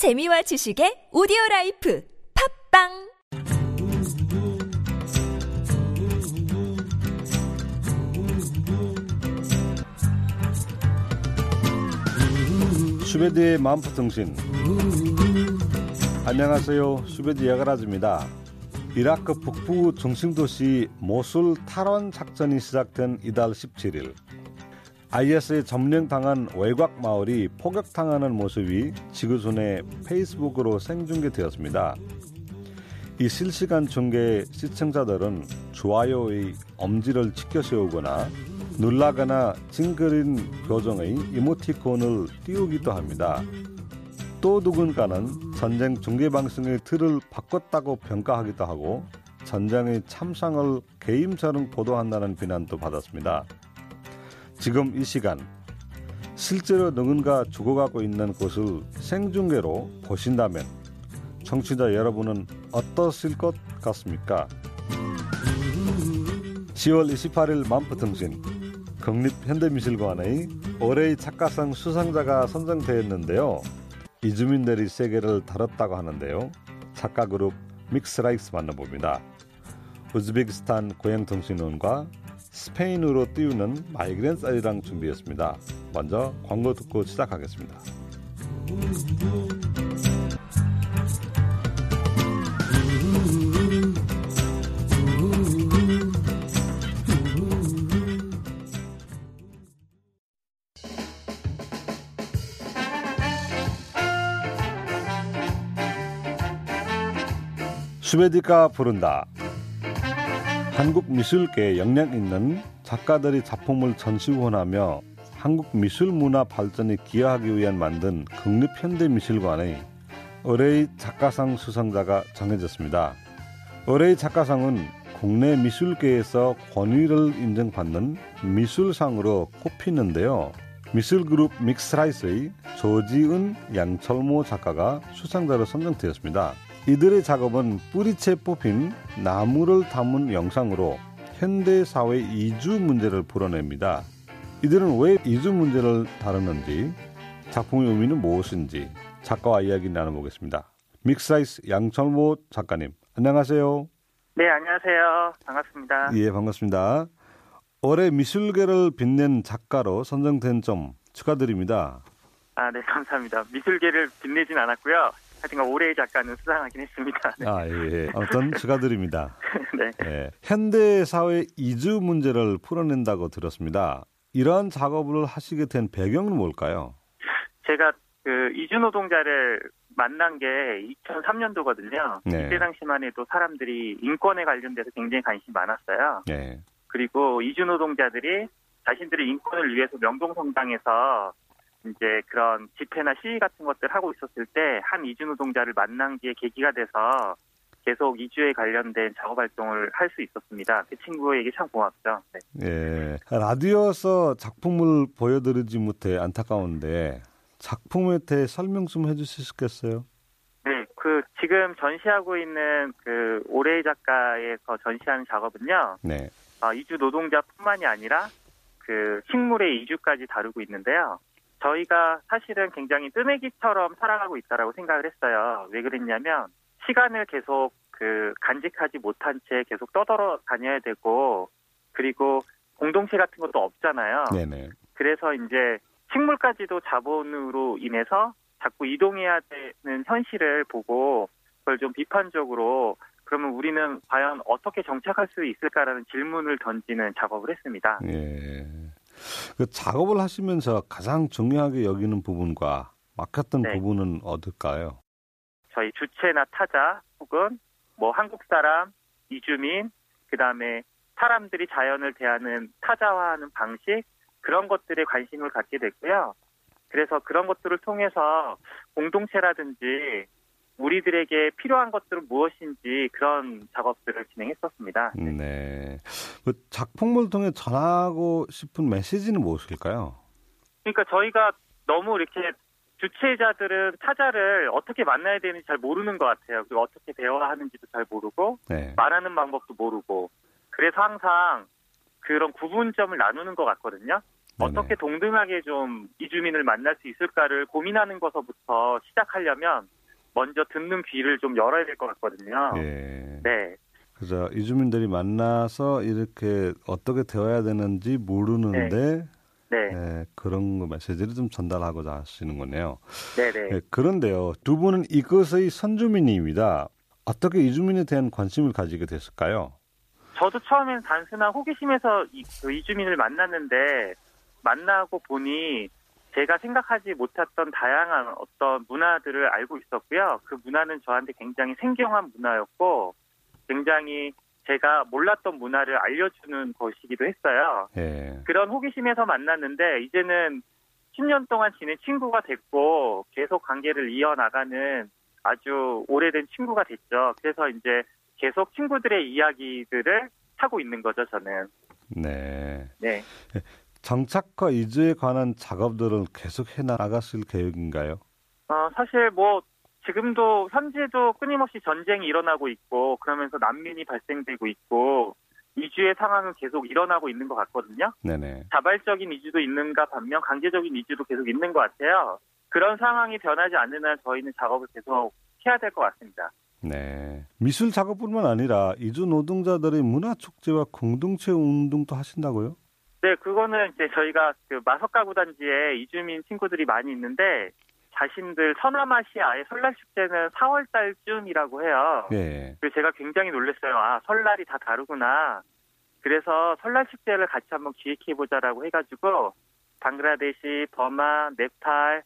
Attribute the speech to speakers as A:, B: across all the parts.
A: 재미와 지식의 오디오 라이프 팟빵!
B: 수베드의 만포통신. 안녕하세요. 수베드 야가라즈입니다. 이라크 북부 중심도시 모술 탈환 작전이 시작된 이달 17일 IS에 점령당한 외곽 마을이 포격당하는 모습이 지구촌의 페이스북으로 생중계되었습니다. 이 실시간 중계 시청자들은 좋아요의 엄지를 치켜 세우거나 놀라거나 찡그린 표정의 이모티콘을 띄우기도 합니다. 또 누군가는 전쟁 중계 방송의 틀을 바꿨다고 평가하기도 하고 전쟁의 참상을 게임처럼 보도한다는 비난도 받았습니다. 지금 이 시간 실제로 누군가 죽어가고 있는 곳을 생중계로 보신다면 청취자 여러분은 어떠실 것 같습니까? 10월 28일 만포통신 국립현대미술관의 올해의 작가상 수상자가 선정되었는데요. 이주민들이 세계를 다뤘다고 하는데요. 작가 그룹 믹스라이스 만나봅니다. 우즈베키스탄 고향통신원과 스페인으로 띄우는 마이그렌 쌀이랑 준비했습니다. 먼저 광고 듣고 시작하겠습니다. 수베디가 부른다. 한국 미술계에 역량 있는 작가들이 작품을 전시 후원하며 한국 미술 문화 발전에 기여하기 위한 만든 국립현대미술관의 의뢰의 작가상 수상자가 정해졌습니다. 의뢰의 작가상은 국내 미술계에서 권위를 인정받는 미술상으로 꼽히는데요. 미술그룹 믹스라이스의 조지은 양철모 작가가 수상자로 선정되었습니다. 이들의 작업은 뿌리채 뽑힌 나무를 담은 영상으로 현대 사회 이주 문제를 풀어냅니다. 이들은 왜 이주 문제를 다루는지, 작품의 의미는 무엇인지 작가와 이야기 나눠보겠습니다. 믹스라이스 양철모 작가님, 안녕하세요.
C: 네, 안녕하세요. 반갑습니다.
B: 예, 반갑습니다. 올해 미술계를 빛낸 작가로 선정된 점 축하드립니다.
C: 아, 네, 감사합니다. 미술계를 빛내진 않았고요. 하여튼 올해의 작가는 수상하긴 했습니다. 네.
B: 아, 예. 아무튼 축하드립니다.
C: 네.
B: 예. 현대 사회 이주 문제를 풀어낸다고 들었습니다. 이러한 작업을 하시게 된 배경은 뭘까요?
C: 제가 그 이주 노동자를 만난 게 2003년도거든요.
B: 네.
C: 이때 당시만 해도 사람들이 인권에 관련돼서 굉장히 관심이 많았어요.
B: 네.
C: 그리고 이주 노동자들이 자신들의 인권을 위해서 명동성당에서 이제 그런 집회나 시위 같은 것들 하고 있었을 때 한 이주 노동자를 만난 게 계기가 돼서 계속 이주에 관련된 작업 활동을 할 수 있었습니다. 그 친구에게 참 고맙죠. 네.
B: 예. 라디오에서 작품을 보여드리지 못해 안타까운데 작품에 대해 설명 좀 해주실 수 있겠어요?
C: 네, 그 지금 전시하고 있는 그 올해 작가에서 전시하는 작업은요.
B: 네.
C: 어, 이주 노동자뿐만이 아니라 그 식물의 이주까지 다루고 있는데요. 저희가 사실은 굉장히 뜨내기처럼 살아가고 있다라고 생각을 했어요. 왜 그랬냐면 시간을 계속 그 간직하지 못한 채 계속 떠돌아 다녀야 되고 그리고 공동체 같은 것도 없잖아요.
B: 네네.
C: 그래서 이제 식물까지도 자본으로 인해서 자꾸 이동해야 되는 현실을 보고 그걸 좀 비판적으로 그러면 우리는 과연 어떻게 정착할 수 있을까라는 질문을 던지는 작업을 했습니다.
B: 예. 그 작업을 하시면서 가장 중요하게 여기는 부분과 막혔던
C: 네.
B: 부분은 어떨까요?
C: 저희 주체나 타자 혹은 뭐 한국 사람, 이주민, 그 다음에 사람들이 자연을 대하는 타자화하는 방식 그런 것들에 관심을 갖게 됐고요. 그래서 그런 것들을 통해서 공동체라든지 우리들에게 필요한 것들은 무엇인지 그런 작업들을 진행했었습니다.
B: 네. 그 작품을 통해 전하고 싶은 메시지는 무엇일까요?
C: 그러니까 저희가 너무 이렇게 주체자들은 타자를 어떻게 만나야 되는지 잘 모르는 것 같아요. 그리고 어떻게 대화하는지도 잘 모르고
B: 네.
C: 말하는 방법도 모르고 그래서 항상 그런 구분점을 나누는 것 같거든요. 어떻게 동등하게 좀 이주민을 만날 수 있을까를 고민하는 것서부터 시작하려면 먼저 듣는 귀를 좀 열어야 될 것 같거든요.
B: 예.
C: 네,
B: 그래서 이주민들이 만나서 이렇게 어떻게 되어야 되는지 모르는데
C: 네,
B: 예, 그런 거 메시지를 좀 전달하고자 하시는 거네요.
C: 네, 네.
B: 예, 그런데요, 두 분은 이것의 선주민입니다. 어떻게 이주민에 대한 관심을 가지게 됐을까요?
C: 저도 처음엔 단순한 호기심에서 이, 그 이주민을 만났는데 만나고 보니 제가 생각하지 못했던 다양한 어떤 문화들을 알고 있었고요. 그 문화는 저한테 굉장히 생경한 문화였고 굉장히 제가 몰랐던 문화를 알려주는 것이기도 했어요.
B: 예.
C: 그런 호기심에서 만났는데 이제는 10년 동안 지낸 친구가 됐고 계속 관계를 이어나가는 아주 오래된 친구가 됐죠. 그래서 이제 계속 친구들의 이야기들을 하고 있는 거죠, 저는.
B: 네.
C: 네.
B: 정착과 이주에 관한 작업들은 계속 해 나가실 계획인가요?
C: 어, 사실 뭐 지금도 현재도 끊임없이 전쟁이 일어나고 있고 그러면서 난민이 발생되고 있고 이주의 상황은 계속 일어나고 있는 것 같거든요.
B: 네네.
C: 자발적인 이주도 있는가 반면 강제적인 이주도 계속 있는 것 같아요. 그런 상황이 변하지 않는 한 저희는 작업을 계속 해야 될 것 같습니다.
B: 네. 미술 작업뿐만 아니라 이주 노동자들의 문화 축제와 공동체 운동도 하신다고요?
C: 네, 그거는 이제 저희가 그 마석 가구 단지에 이주민 친구들이 많이 있는데 자신들 서남아시아의 설날 축제는 4월 달쯤이라고 해요.
B: 네.
C: 그래서 제가 굉장히 놀랐어요. 아, 설날이 다 다르구나. 그래서 설날 축제를 같이 한번 기획해 보자라고 해가지고 방글라데시, 버마, 네팔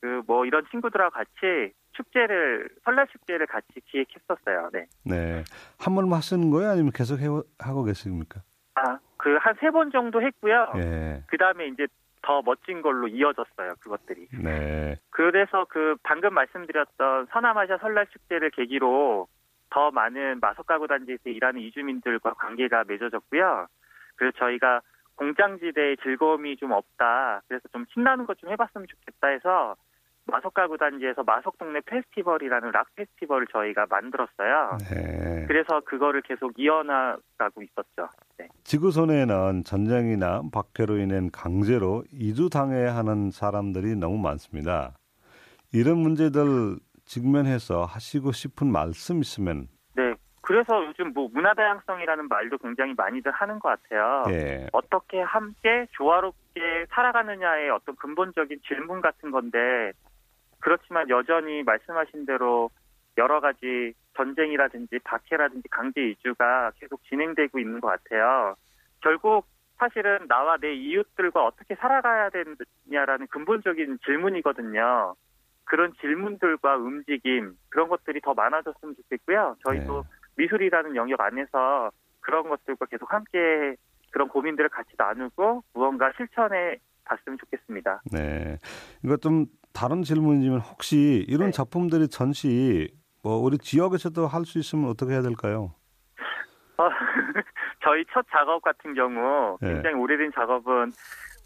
C: 그뭐 이런 친구들하고 같이 축제를 설날 축제를 같이 기획했었어요. 네.
B: 네. 한 번만 하시는 거예요? 아니면 계속 해, 하고 계십니까?
C: 아, 그 한 세 번 정도 했고요.
B: 예.
C: 그 다음에 이제 더 멋진 걸로 이어졌어요. 그것들이.
B: 네.
C: 그래서 그 방금 말씀드렸던 서남아시아 설날 축제를 계기로 더 많은 마석 가구 단지에서 일하는 이주민들과 관계가 맺어졌고요. 그래서 저희가 공장지대의 즐거움이 좀 없다. 그래서 좀 신나는 것 좀 해봤으면 좋겠다 해서 마석 가구 단지에서 마석 동네 페스티벌이라는 락 페스티벌을 저희가 만들었어요.
B: 네.
C: 그래서 그거를 계속 이어나가고 있었죠. 네.
B: 지구촌에는 전쟁이나 박해로 인한 강제로 이주 당해야 하는 사람들이 너무 많습니다. 이런 문제들 직면해서 하시고 싶은 말씀 있으면
C: 네. 그래서 요즘 뭐 문화 다양성이라는 말도 굉장히 많이들 하는 것 같아요.
B: 예.
C: 어떻게 함께 조화롭게 살아가느냐의 어떤 근본적인 질문 같은 건데 그렇지만 여전히 말씀하신 대로 여러 가지 전쟁이라든지 박해라든지 강제 이주가 계속 진행되고 있는 것 같아요. 결국 사실은 나와 내 이웃들과 어떻게 살아가야 되느냐라는 근본적인 질문이거든요. 그런 질문들과 움직임 그런 것들이 더 많아졌으면 좋겠고요. 저희도
B: 네.
C: 미술이라는 영역 안에서 그런 것들과 계속 함께 그런 고민들을 같이 나누고 무언가 실천해 봤으면 좋겠습니다.
B: 네. 이거 좀 다른 질문이지만 혹시 이런
C: 네.
B: 작품들이 전시 뭐 우리 지역에서도 할 수 있으면 어떻게 해야 될까요?
C: 어, 저희 첫 작업 같은 경우
B: 네.
C: 굉장히 오래된 작업은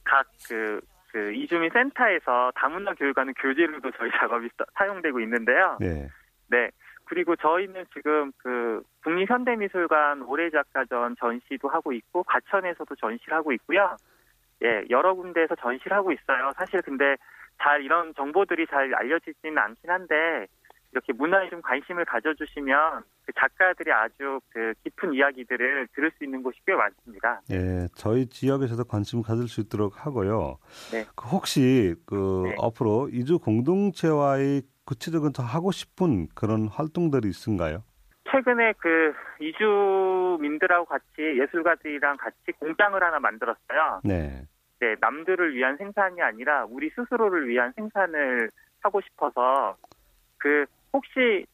C: 각그 그 이주민 센터에서 다문화 교육하는 교재로도 저희 작업이 사- 사용되고 있는데요.
B: 네.
C: 네. 그리고 저희는 지금 그 국립현대미술관 올해 작가전 전시도 하고 있고 과천에서도 전시를 하고 있고요. 예, 여러 군데에서 전시를 하고 있어요. 사실 근데 잘 이런 정보들이 잘 알려지지는 않긴 한데 이렇게 문화에 좀 관심을 가져주시면 그 작가들이 아주 그 깊은 이야기들을 들을 수 있는 곳이 꽤 많습니다.
B: 예, 저희 지역에서도 관심 가질 수 있도록 하고요.
C: 네.
B: 그 혹시 그
C: 네.
B: 앞으로 이주 공동체와의 구체적인 더 하고 싶은 그런 활동들이 있은가요?
C: 최근에 그 이주민들하고 같이 예술가들이랑 같이 공장을 하나 만들었어요.
B: 네.
C: 네, 남들을 위한 생산이 아니라 우리 스스로를 위한 생산을 하고 싶어서 그 혹시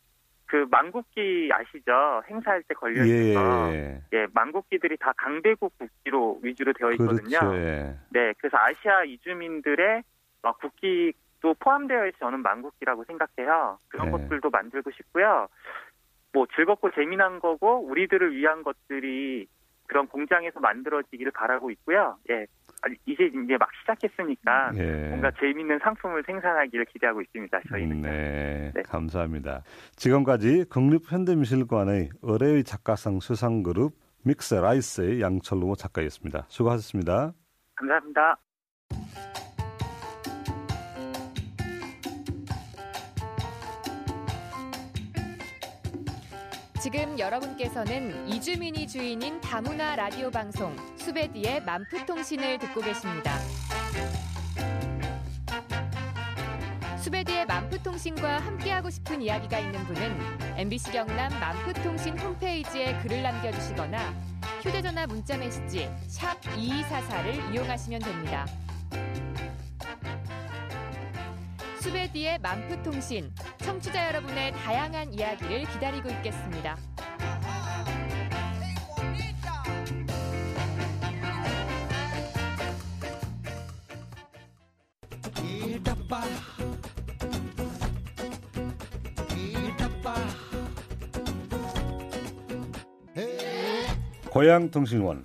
C: 그 망국기 아시죠? 행사할 때 걸려
B: 예,
C: 있는 거.
B: 예.
C: 예, 망국기들이 다 강대국 국기로 위주로 되어 있거든요.
B: 그렇죠. 예.
C: 네, 그래서 아시아 이주민들의 막 국기도 포함되어 있어 저는 망국기라고 생각해요. 그런
B: 네.
C: 것들도 만들고 싶고요. 뭐 즐겁고 재미난 거고 우리들을 위한 것들이 그런 공장에서 만들어지기를 바라고 있고요. 예, 아니, 이제 이제 막 시작했으니까
B: 예.
C: 뭔가 재미있는 상품을 생산하기를 기대하고 있습니다. 저희는.
B: 네,
C: 네.
B: 감사합니다. 지금까지 국립현대미술관의 의뢰의 작가상 수상그룹 믹스 라이스의 양철로 작가였습니다. 수고하셨습니다.
C: 감사합니다.
D: 지금 여러분께서는 이주민이 주인인 다문화 라디오 방송 수베디의 만프통신을 듣고 계십니다. 수베디의 만프통신과 함께하고 싶은 이야기가 있는 분은 MBC 경남 만프통신 홈페이지에 글을 남겨주시거나 휴대전화 문자메시지 2244를 이용하시면 됩니다. 수베디의 만프통신 청취자 여러분의 다양한 이야기를 기다리고 있겠습니다.
B: 고향통신원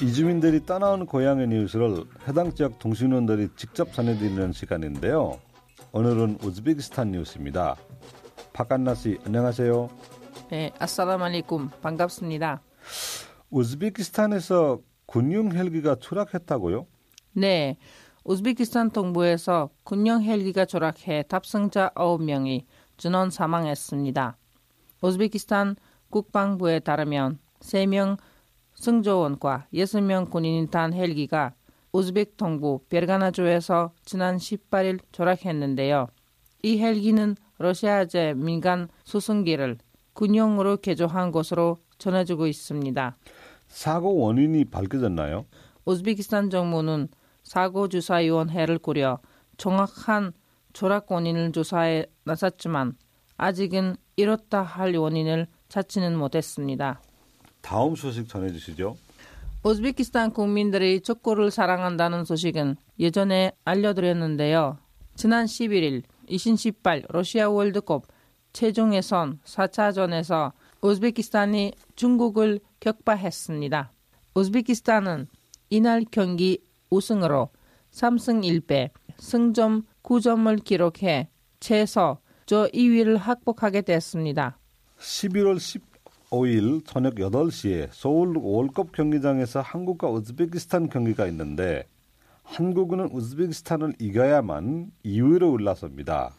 B: 이주민들이 떠나온 고향의 뉴스를 해당 지역 통신원들이 직접 전해드리는 시간인데요. 오늘은 우즈베키스탄 뉴스입니다. 박한나 씨 안녕하세요.
E: 네, 아싸라말리쿰 반갑습니다.
B: 우즈베키스탄에서 군용 헬기가 추락했다고요?
E: 네, 우즈베키스탄 동부에서 군용 헬기가 추락해 탑승자 9명이 전원 사망했습니다. 우즈베키스탄 국방부에 따르면 3명 승조원과 6명 군인이 탄 헬기가 우즈벡 동부 베르가나주에서 지난 18일 조락했는데요. 이 헬기는 러시아제 민간 수송기를 군용으로 개조한 것으로 전해지고 있습니다.
B: 사고 원인이 밝혀졌나요?
E: 우즈베키스탄 정부는 사고 조사위원회를 꾸려 정확한 조락 원인을 조사해 나섰지만 아직은 이렇다 할 원인을 찾지는 못했습니다.
B: 다음 소식 전해주시죠.
E: 우즈베키스탄 국민들이 축구를 사랑한다는 소식은 예전에 알려드렸는데요. 지난 11일 2018 러시아 월드컵 최종 예선 4차전에서 우즈베키스탄이 중국을 격파했습니다. 우즈베키스탄은 이날 경기 우승으로 3승 1패, 승점 9점을 기록해 최소 저 2위를 확보하게 됐습니다.
B: 11월 15일 저녁 8시에 서울 월컵 경기장에서 한국과 우즈베키스탄 경기가 있는데 한국은 우즈베키스탄을 이겨야만 2위로 올라섭니다.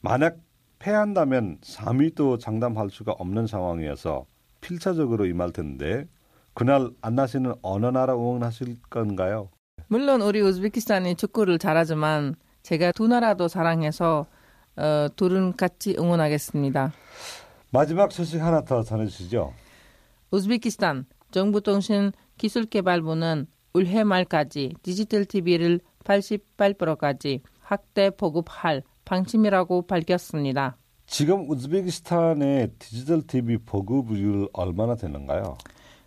B: 만약 패한다면 3위도 장담할 수가 없는 상황이어서 필차적으로 임할 텐데 그날 안나 씨는 어느 나라 응원하실 건가요?
E: 물론 우리 우즈베키스탄이 축구를 잘하지만 제가 두 나라도 사랑해서 어, 둘은 같이 응원하겠습니다.
B: 마지막 소식 하나 더 전해주시죠.
E: 우즈베키스탄 정부통신 기술개발부는 올해 말까지 디지털 TV를 88%까지 확대 보급할 방침이라고 밝혔습니다.
B: 지금 우즈베키스탄의 디지털 TV 보급률 얼마나 되는가요?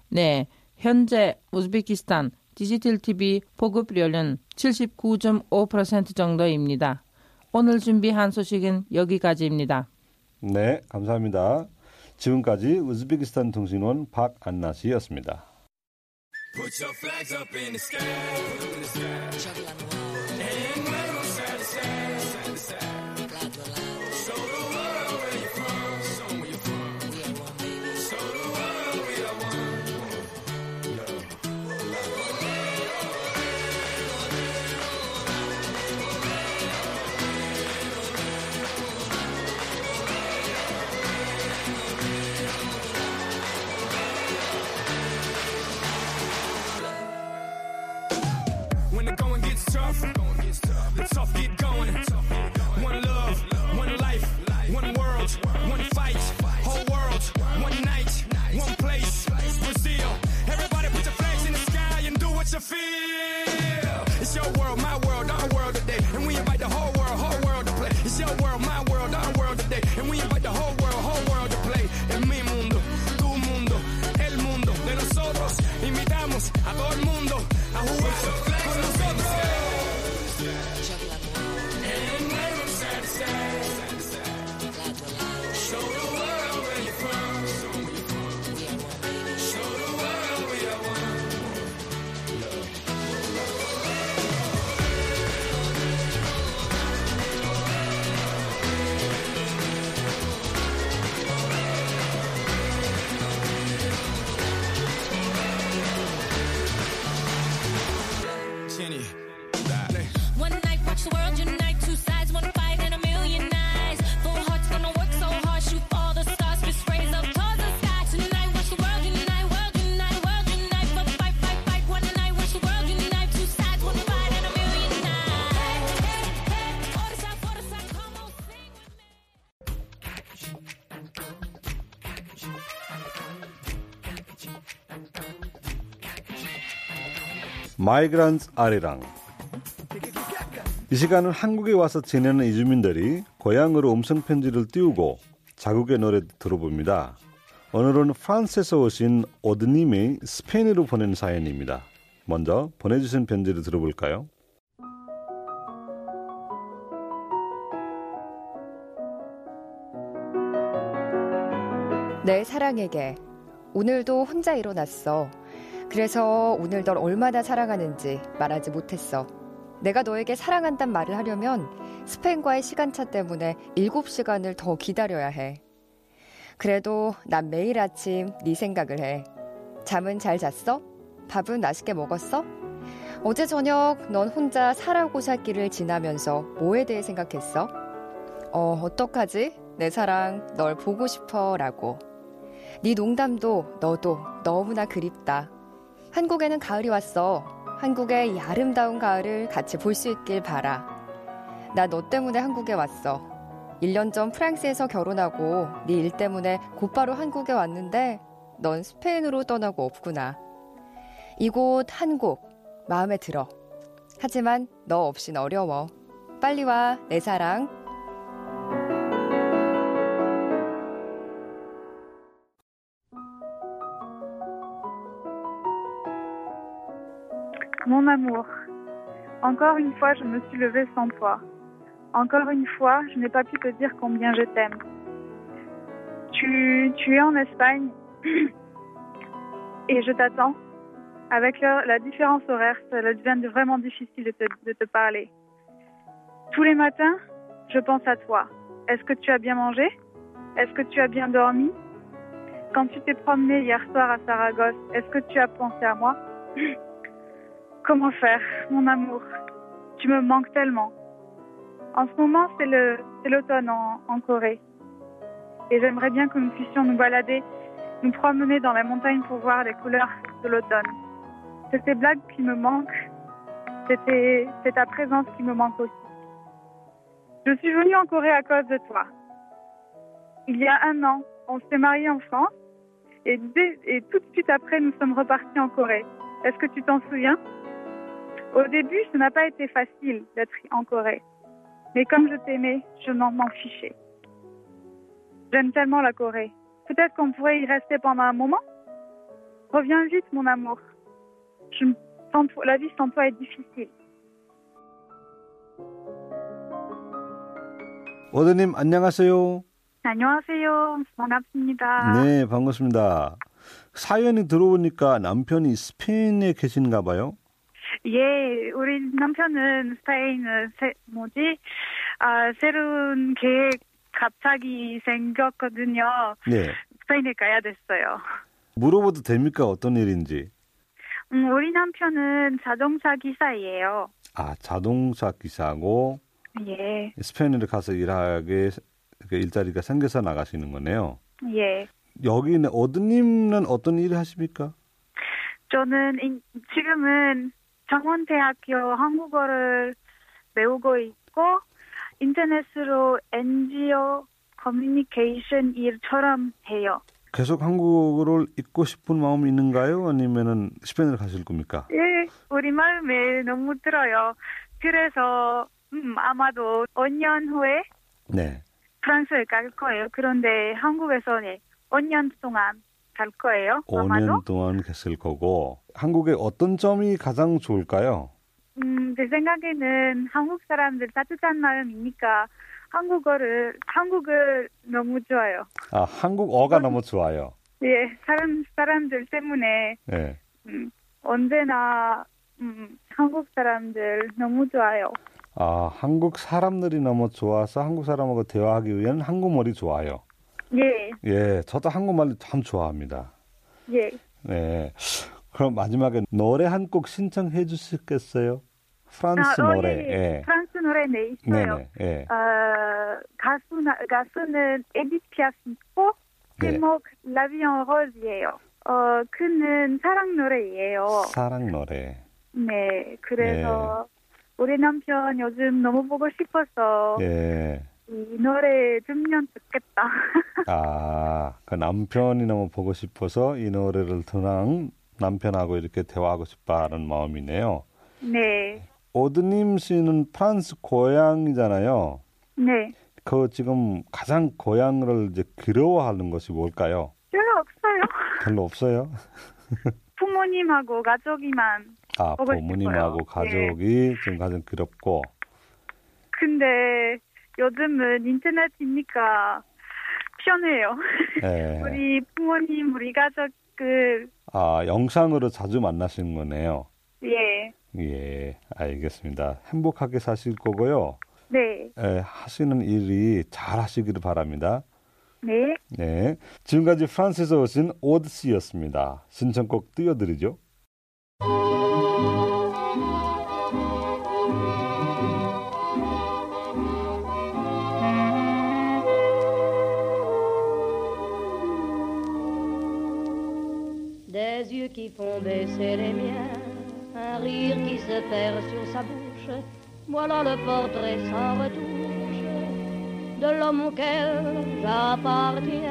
E: 네, 현재 우즈베키스탄 디지털 TV 보급률은 79.5% 정도입니다. 오늘 준비한 소식은 여기까지입니다.
B: 네, 감사합니다. 지금까지 우즈베키스탄 통신원 박안나 씨였습니다. Put you feel. It's your world, One night, watch the world
F: unite. Two sides, fight, a million eyes. Hearts gonna work so hard, shoot the stars, up the watch the world unite, world unite, world unite. Fight, fight, fight. One night, watch the world unite. Two sides, fight, a million eyes. Hey, hey, come on, sing with me. Migrants are
B: Iran. 이 시간은 한국에 와서 지내는 이주민들이 고향으로 음성 편지를 띄우고 자국의 노래 들어봅니다. 오늘은 프랑스에서 오신 오드님이 스페인으로 보낸 사연입니다. 먼저 보내주신 편지를 들어볼까요?
G: 내 사랑에게 오늘도 혼자 일어났어. 그래서 오늘 널 얼마나 사랑하는지 말하지 못했어. 내가 너에게 사랑한단 말을 하려면 스페인과의 시간차 때문에 7시간을 더 기다려야 해. 그래도 난 매일 아침 네 생각을 해. 잠은 잘 잤어? 밥은 맛있게 먹었어? 어제 저녁 넌 혼자 살아오고 살 길을 지나면서 뭐에 대해 생각했어? 어, 어떡하지? 내 사랑, 널 보고 싶어. 라고. 네 농담도 너도 너무나 그립다. 한국에는 가을이 왔어. 한국의 이 아름다운 가을을 같이 볼 수 있길 바라. 나 너 때문에 한국에 왔어. 1년 전 프랑스에서 결혼하고 네 일 때문에 곧바로 한국에 왔는데 넌 스페인으로 떠나고 없구나. 이곳 한국 마음에 들어. 하지만 너 없인 어려워. 빨리 와, 내 사랑.
H: Mon amour, encore une fois, je me suis levée sans toi. Encore une fois, je n'ai pas pu te dire combien je t'aime. Tu, es en Espagne et je t'attends. Avec la, différence horaire, ça devient vraiment difficile de te, parler. Tous les matins, je pense à toi. Est-ce que tu as bien mangé? Est-ce que tu as bien dormi? Quand tu t'es promené hier soir à Saragosse, est-ce que tu as pensé à moi? Comment faire, mon amour? Tu me manques tellement. En ce moment, c'est l'automne en, Corée. Et j'aimerais bien que nous puissions nous balader, nous promener dans la montagne pour voir les couleurs de l'automne. C'est ces blagues qui me manquent. C'est ta présence qui me manque aussi. Je suis venue en Corée à cause de toi. Il y a un an, on s'est mariés en France et tout de suite après, nous sommes repartis en Corée. Est-ce que tu t'en souviens? Au début, ce n'a pas été facile d'être en Corée. Mais comme je t'aimais, je n'en m'en fichais. J'aime tellement la Corée. Peut-être qu'on pourrait y rester pendant un moment Reviens vite, mon amour. Je me- sans toi- la vie sans toi est difficile.
B: 오드님 안녕하세요.
H: 안녕하세요. 반갑습니다.
B: 네, 반갑습니다. 사연이 들어오니까 남편이 스페인에 계신가 봐요.
H: 예, 우리 남편은 스페인 세, 뭐지? 아, 새로운 계획 갑자기 생겼거든요.
B: 네.
H: 스페인에 가야 됐어요.
B: 물어봐도 됩니까? 어떤 일인지.
H: 음, 우리 남편은 자동차 기사예요.
B: 아, 자동차 기사고
H: 예,
B: 스페인에 가서 일하게 그 일자리가 생겨서 나가시는 거네요.
H: 예.
B: 여기는 오드님은 어떤 일을 하십니까?
H: 저는 인- 지금은 정원대학교 한국어를 배우고 있고 인터넷으로 NGO 커뮤니케이션 일처럼 해요.
B: 계속 한국어를 잊고 싶은 마음이 있는가요? 아니면은 스페인을 가실 겁니까?
H: 예, 우리 마음에 너무 들어요. 그래서 음, 아마도 5년 후에
B: 네.
H: 프랑스에 갈 거예요. 그런데 한국에서는 5년 동안 갈 거예요. 아마도.
B: 5년 동안 계실 거고 한국의 어떤 점이 가장 좋을까요?
H: 음, 제 생각에는 한국 사람들 따뜻한 마음이니까 한국어를 한국을 너무 좋아요.
B: 아, 한국어가 너무 좋아요.
H: 예, 사람 사람들 때문에
B: 네.
H: 음, 언제나 음, 한국 사람들 너무 좋아요.
B: 아, 한국 사람들이 너무 좋아서 한국 사람하고 대화하기 위한 한국말이 좋아요.
H: 예,
B: 예, 저도 한국말 참 좋아합니다.
H: 예.
B: 네. 그럼 마지막에 노래 한 곡 신청해 주시겠어요? 프랑스
H: 아, 어,
B: 노래.
H: 예, 예.
B: 예.
H: 프랑스 노래 네 있어요.
B: 네네. 예.
H: 어, 가수나, 가수는 에디트 피아프고
B: 네.
H: 제목 라비앙 로즈예요. 어, 그는 사랑 노래예요.
B: 사랑 노래.
H: 네, 그래서 우리 남편 요즘 너무 보고 싶어서
B: 예.
H: 이 노래 듣면 좋겠다.
B: 아, 그 남편이 너무 보고 싶어서 이 노래를 들랑 남편하고 이렇게 대화하고 싶다는 마음이네요.
H: 네.
B: 오드님 씨는 프랑스 고향이잖아요.
H: 네.
B: 그 지금 가장 고향을 이제 그리워하는 것이 뭘까요?
H: 별로 없어요.
B: 별로 없어요.
H: 부모님하고 가족이만.
B: 아 부모님하고
H: 싶어요.
B: 가족이 지금 가장 그립고
H: 근데 요즘은 인터넷이니까 편해요.
B: 예.
H: 우리 부모님, 우리 가족 그
B: 아 영상으로 자주 만나시는 거네요.
H: 예.
B: 예, 알겠습니다. 행복하게 사실 거고요.
H: 네.
B: 예, 하시는 일이 잘 하시기를 바랍니다.
H: 네.
B: 네. 지금까지 프랑스에서 오신 오드 씨였습니다. 신청곡 띄워드리죠.
I: Qui font baisser les miens, un rire qui se perd sur sa bouche. Voilà le portrait sans retouche de l'homme auquel j'appartiens.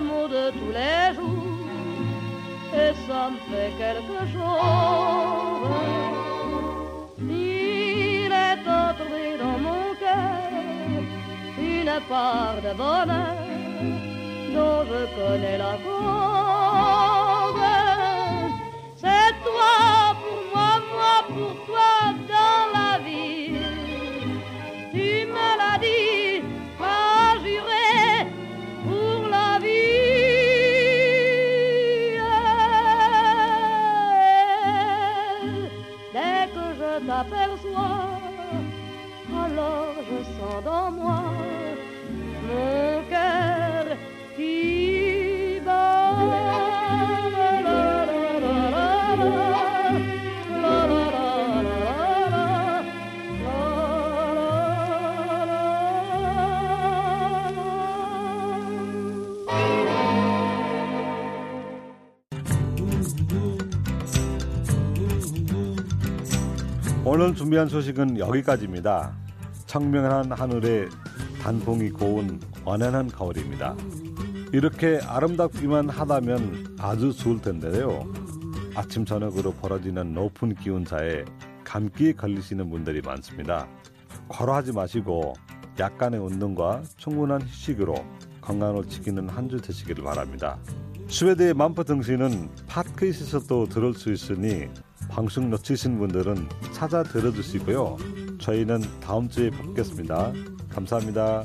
I: Mots de tous les jours, et ça me fait quelque chose. Il est entré dans mon cœur une part de bonheur dont je connais la cause. C'est toi pour moi, moi pour toi
B: 준비한 소식은 여기까지입니다. 청명한 하늘에 단풍이 고운 완연한 가을입니다. 이렇게 아름답기만 하다면 아주 좋을 텐데요. 아침 저녁으로 벌어지는 높은 기온차에 감기에 걸리시는 분들이 많습니다. 과로하지 마시고 약간의 운동과 충분한 휴식으로 건강을 지키는 한 주 되시기를 바랍니다. 스웨드의 만포 등신은 팟캐스트에서도 들을 수 있으니 방송 놓치신 분들은 찾아 들어주시고요. 저희는 다음 주에 뵙겠습니다. 감사합니다.